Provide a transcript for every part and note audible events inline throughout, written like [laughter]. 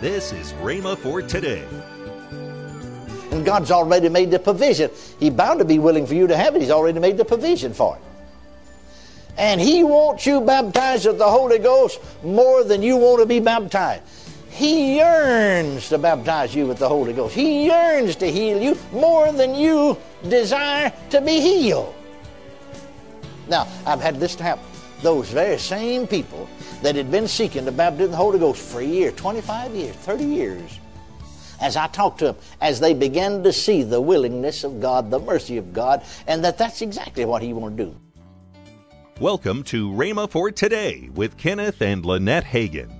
This is Rhema for today. And God's already made the provision. He's bound to be willing for you to have it. He's already made the provision for it. And He wants you baptized with the Holy Ghost more than you want to be baptized. He yearns to baptize you with the Holy Ghost. He yearns to heal you more than you desire to be healed. Now, I've had this happen. Those very same people that had been seeking the baptism of the Holy Ghost for a year, 25 years, 30 years, as I talked to them, as they began to see the willingness of God, the mercy of God, and that that's exactly what He want to do. Welcome to Rhema for Today with Kenneth and Lynette Hagin.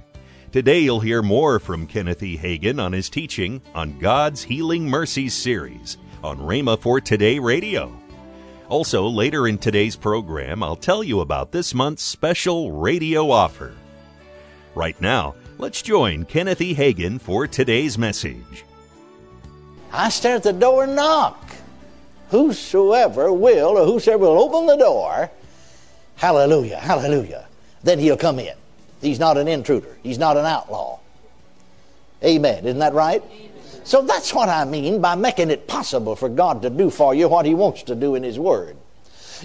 Today you'll hear more from Kenneth E. Hagin on his teaching on God's Healing Mercies series on Rhema for Today Radio. Also, later in today's program, I'll tell you about this month's special radio offer. Right now, let's join Kenneth E. Hagin for today's message. I stand at the door and knock. Whosoever will, or whosoever will open the door, hallelujah, hallelujah, then he'll come in. He's not an intruder, he's not an outlaw. Amen. Isn't that right? So that's what I mean by making it possible for God to do for you what He wants to do in His Word.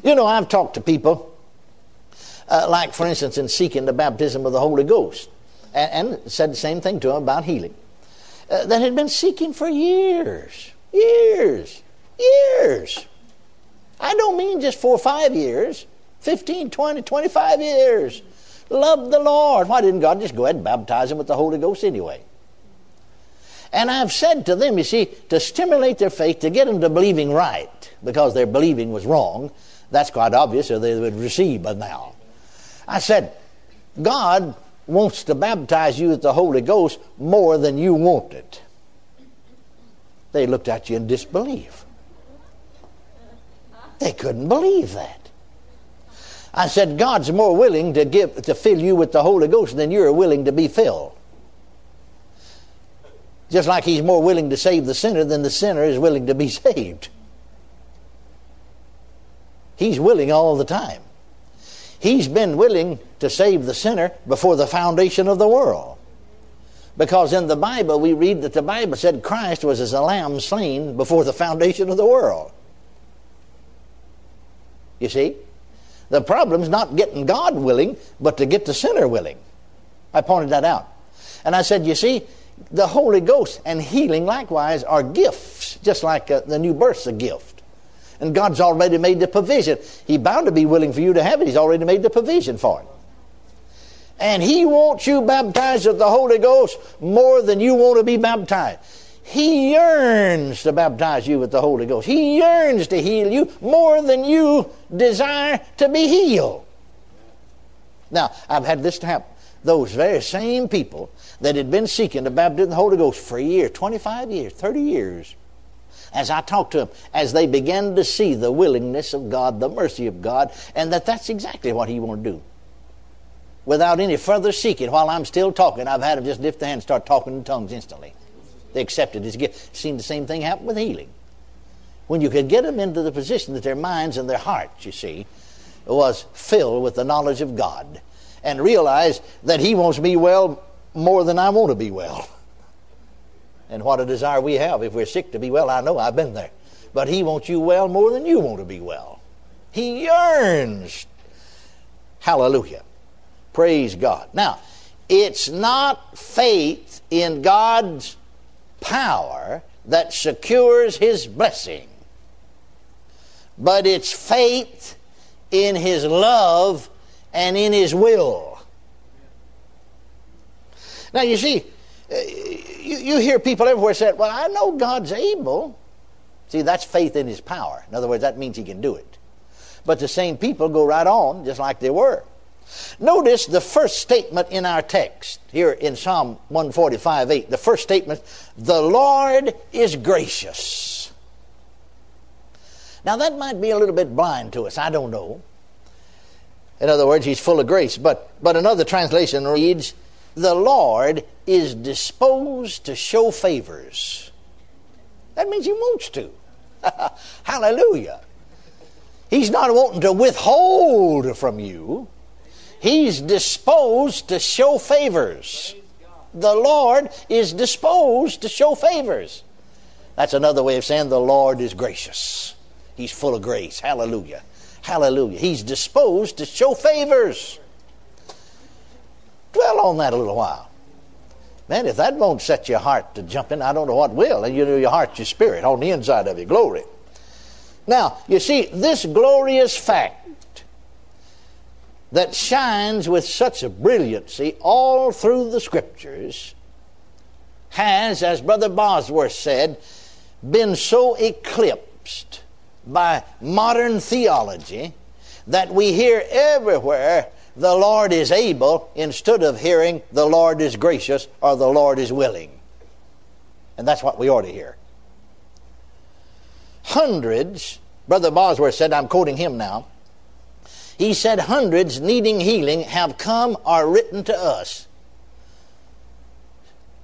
You know, I've talked to people, uh, like for instance, in seeking the baptism of the Holy Ghost, and, and said the same thing to them about healing, uh, that had been seeking for years, years, years. I don't mean just four or five years, 15, 20, 25 years. Love the Lord. Why didn't God just go ahead and baptize them with the Holy Ghost anyway? And I've said to them, you see, to stimulate their faith, to get them to believing right, because their believing was wrong, that's quite obvious, or they would receive by now. I said, God wants to baptize you with the Holy Ghost more than you want it. They looked at you in disbelief. They couldn't believe that. I said, God's more willing to give to fill you with the Holy Ghost than you're willing to be filled. Just like he's more willing to save the sinner than the sinner is willing to be [laughs] saved. He's willing all the time. He's been willing to save the sinner before the foundation of the world. Because in the Bible, we read that the Bible said Christ was as a lamb slain before the foundation of the world. You see? The problem's not getting God willing, but to get the sinner willing. I pointed that out. And I said, you see, the Holy Ghost and healing likewise are gifts, just like uh, the new birth's a gift. And God's already made the provision. He's bound to be willing for you to have it. He's already made the provision for it. And He wants you baptized with the Holy Ghost more than you want to be baptized. He yearns to baptize you with the Holy Ghost. He yearns to heal you more than you desire to be healed. Now, I've had this happen. Those very same people that had been seeking the baptism of the Holy Ghost for a year, 25 years, 30 years, as I talked to them, as they began to see the willingness of God, the mercy of God, and that that's exactly what He want to do. Without any further seeking, while I'm still talking, I've had them just lift their hand and start talking in tongues instantly. They accepted his gift. Seen the same thing happen with healing. When you could get them into the position that their minds and their hearts, you see, was filled with the knowledge of God and realize that He wants me well more than I want to be well. [laughs] And what a desire we have if we're sick to be well. I know I've been there. But He wants you well more than you want to be well. He yearns. Hallelujah. Praise God. Now, it's not faith in God's power that secures His blessing, but it's faith in His love and in His will. Now, you see, uh, you, you hear people everywhere say, Well, I know God's able. See, that's faith in His power. In other words, that means He can do it. But the same people go right on just like they were. Notice the first statement in our text here in Psalm 145 8. The first statement, the Lord is gracious. Now that might be a little bit blind to us. I don't know. In other words, he's full of grace. But, but another translation reads, The Lord is disposed to show favors. That means he wants to. [laughs] Hallelujah. He's not wanting to withhold from you. He's disposed to show favors. The Lord is disposed to show favors. That's another way of saying the Lord is gracious. He's full of grace. Hallelujah. Hallelujah. He's disposed to show favors. Dwell on that a little while. Man, if that won't set your heart to jumping, I don't know what will. And you know your heart, your spirit, on the inside of you. Glory. Now, you see, this glorious fact that shines with such a brilliancy all through the scriptures has, as Brother Bosworth said, been so eclipsed by modern theology that we hear everywhere the Lord is able instead of hearing the Lord is gracious or the Lord is willing. And that's what we ought to hear. Hundreds, Brother Bosworth said, I'm quoting him now. He said, hundreds needing healing have come or written to us,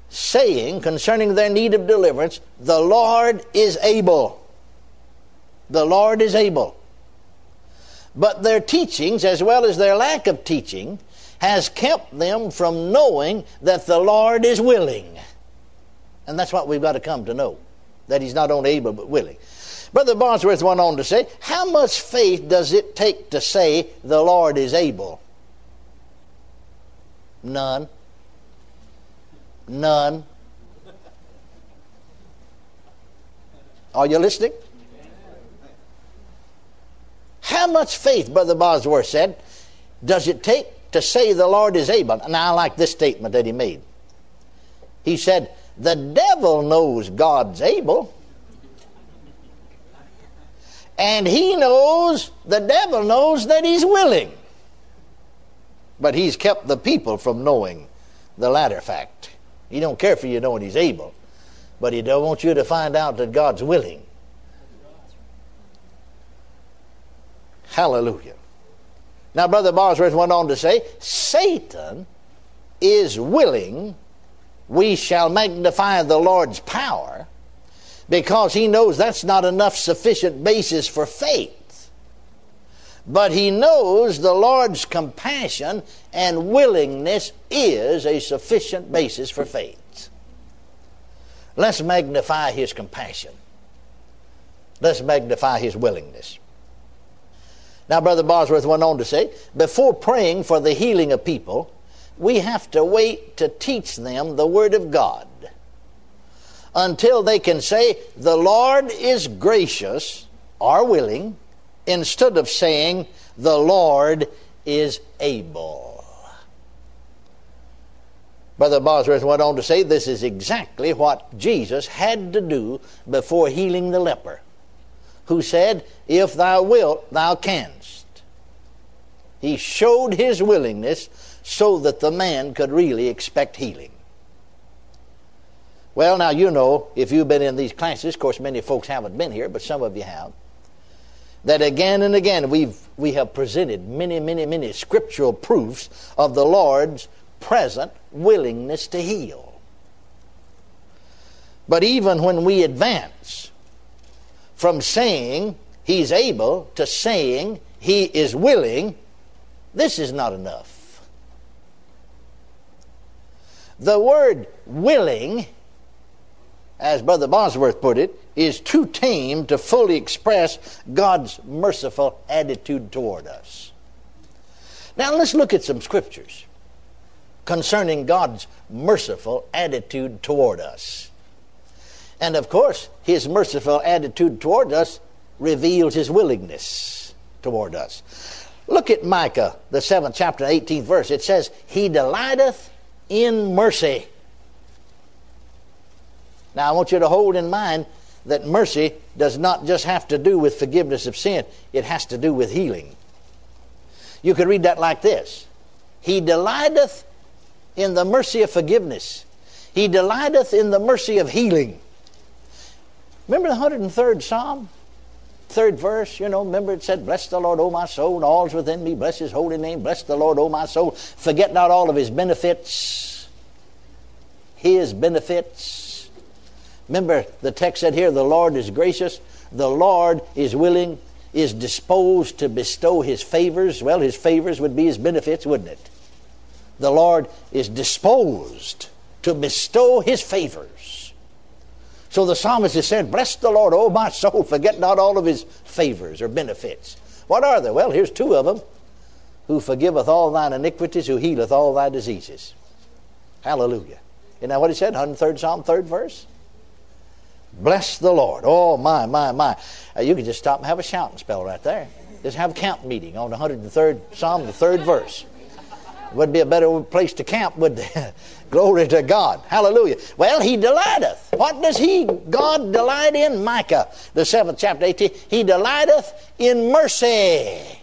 saying concerning their need of deliverance, the Lord is able. The Lord is able. But their teachings, as well as their lack of teaching, has kept them from knowing that the Lord is willing. And that's what we've got to come to know that He's not only able but willing. Brother Bosworth went on to say, How much faith does it take to say the Lord is able? None. None. Are you listening? How much faith, Brother Bosworth said, does it take to say the Lord is able? Now, I like this statement that he made. He said, The devil knows God's able. And he knows, the devil knows that he's willing. But he's kept the people from knowing the latter fact. He don't care for you knowing he's able, but he don't want you to find out that God's willing. Hallelujah. Now, Brother Bosworth went on to say, Satan is willing we shall magnify the Lord's power because he knows that's not enough sufficient basis for faith. But he knows the Lord's compassion and willingness is a sufficient basis for faith. Let's magnify his compassion. Let's magnify his willingness. Now, Brother Bosworth went on to say, before praying for the healing of people, we have to wait to teach them the Word of God until they can say, The Lord is gracious or willing, instead of saying, The Lord is able. Brother Bosworth went on to say, This is exactly what Jesus had to do before healing the leper who said, If thou wilt, thou canst. He showed his willingness so that the man could really expect healing. Well, now you know, if you've been in these classes, of course, many folks haven't been here, but some of you have, that again and again we've, we have presented many, many, many scriptural proofs of the Lord's present willingness to heal. But even when we advance from saying he's able to saying he is willing, this is not enough. The word willing, as Brother Bosworth put it, is too tame to fully express God's merciful attitude toward us. Now let's look at some scriptures concerning God's merciful attitude toward us. And of course, his merciful attitude toward us reveals his willingness toward us. Look at Micah, the seventh chapter, 18th verse. It says, He delighteth in mercy. Now, I want you to hold in mind that mercy does not just have to do with forgiveness of sin, it has to do with healing. You could read that like this He delighteth in the mercy of forgiveness, He delighteth in the mercy of healing. Remember the 103rd Psalm? Third verse, you know, remember it said, Bless the Lord, O my soul, and all's within me. Bless his holy name. Bless the Lord, O my soul. Forget not all of his benefits. His benefits. Remember, the text said here, The Lord is gracious. The Lord is willing, is disposed to bestow his favors. Well, his favors would be his benefits, wouldn't it? The Lord is disposed to bestow his favors. So the psalmist has said, Bless the Lord, O my soul, forget not all of his favors or benefits. What are they? Well, here's two of them who forgiveth all thine iniquities, who healeth all thy diseases. Hallelujah. Isn't that what he said? 103rd Psalm, 3rd verse? Bless the Lord. Oh, my, my, my. Uh, you can just stop and have a shouting spell right there. Just have a camp meeting on the 103rd Psalm, the 3rd verse. Would be a better place to camp, would? [laughs] Glory to God. Hallelujah. Well, he delighteth. What does he, God, delight in? Micah, the 7th chapter, 18. He delighteth in mercy.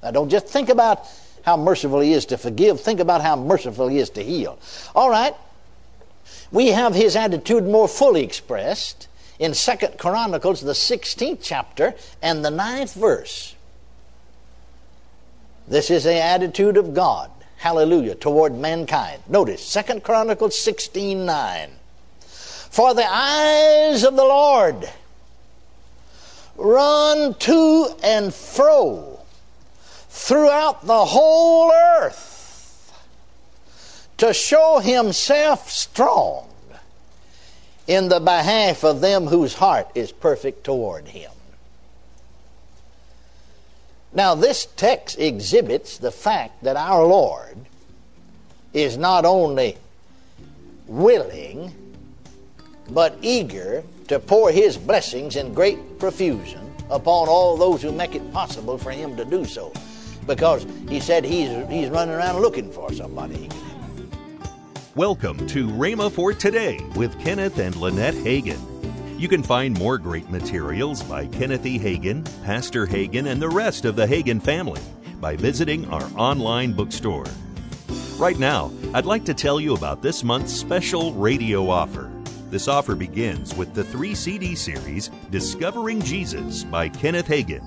Now, don't just think about how merciful he is to forgive. Think about how merciful he is to heal. All right. We have his attitude more fully expressed in Second Chronicles, the 16th chapter and the 9th verse. This is the attitude of God, hallelujah, toward mankind. Notice, Second Chronicles 16 9. For the eyes of the Lord run to and fro throughout the whole earth to show himself strong in the behalf of them whose heart is perfect toward him. Now, this text exhibits the fact that our Lord is not only willing, but eager to pour his blessings in great profusion upon all those who make it possible for him to do so. Because he said he's, he's running around looking for somebody Welcome to Rhema for Today with Kenneth and Lynette Hagin. You can find more great materials by Kenneth E. Hagin, Pastor Hagin, and the rest of the Hagin family by visiting our online bookstore. Right now, I'd like to tell you about this month's special radio offer. This offer begins with the three CD series Discovering Jesus by Kenneth Hagin.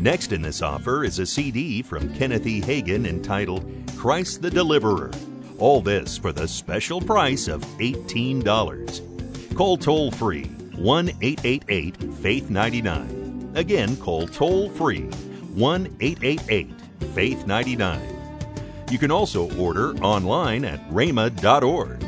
Next in this offer is a CD from Kenneth E. Hagin entitled Christ the Deliverer all this for the special price of $18. Call toll free 1 888 Faith 99. Again, call toll free 1 888 Faith 99. You can also order online at rhema.org.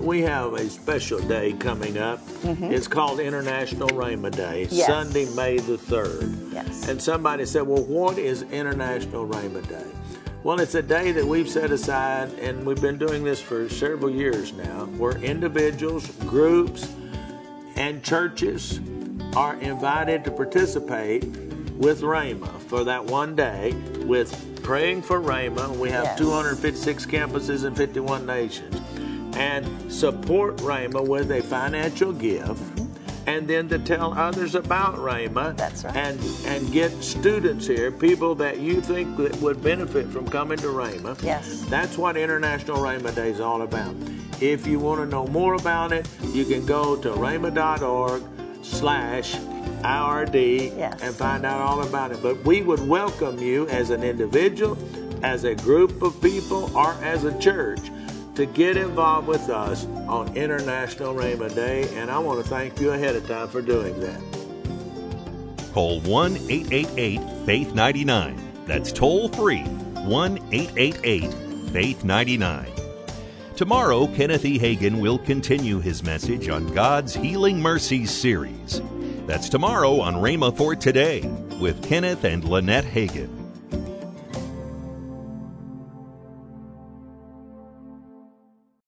we have a special day coming up. Mm-hmm. It's called International Rhema Day, yes. Sunday, May the 3rd. Yes. And somebody said, Well, what is International Rhema Day? Well, it's a day that we've set aside, and we've been doing this for several years now, where individuals, groups, and churches are invited to participate with Rhema for that one day with praying for Rhema. We have yes. 256 campuses in 51 nations and support Rhema with a financial gift. And then to tell others about Rhema. That's right. And, and get students here, people that you think that would benefit from coming to Rhema. Yes. That's what International Rhema Day is all about. If you want to know more about it, you can go to rhema.org slash IRD yes. and find out all about it. But we would welcome you as an individual, as a group of people, or as a church to get involved with us on International Rhema Day, and I want to thank you ahead of time for doing that. Call 1 888 Faith 99. That's toll free 1 888 Faith 99. Tomorrow, Kenneth E. Hagin will continue his message on God's Healing Mercies series. That's tomorrow on Rhema for Today with Kenneth and Lynette Hagin.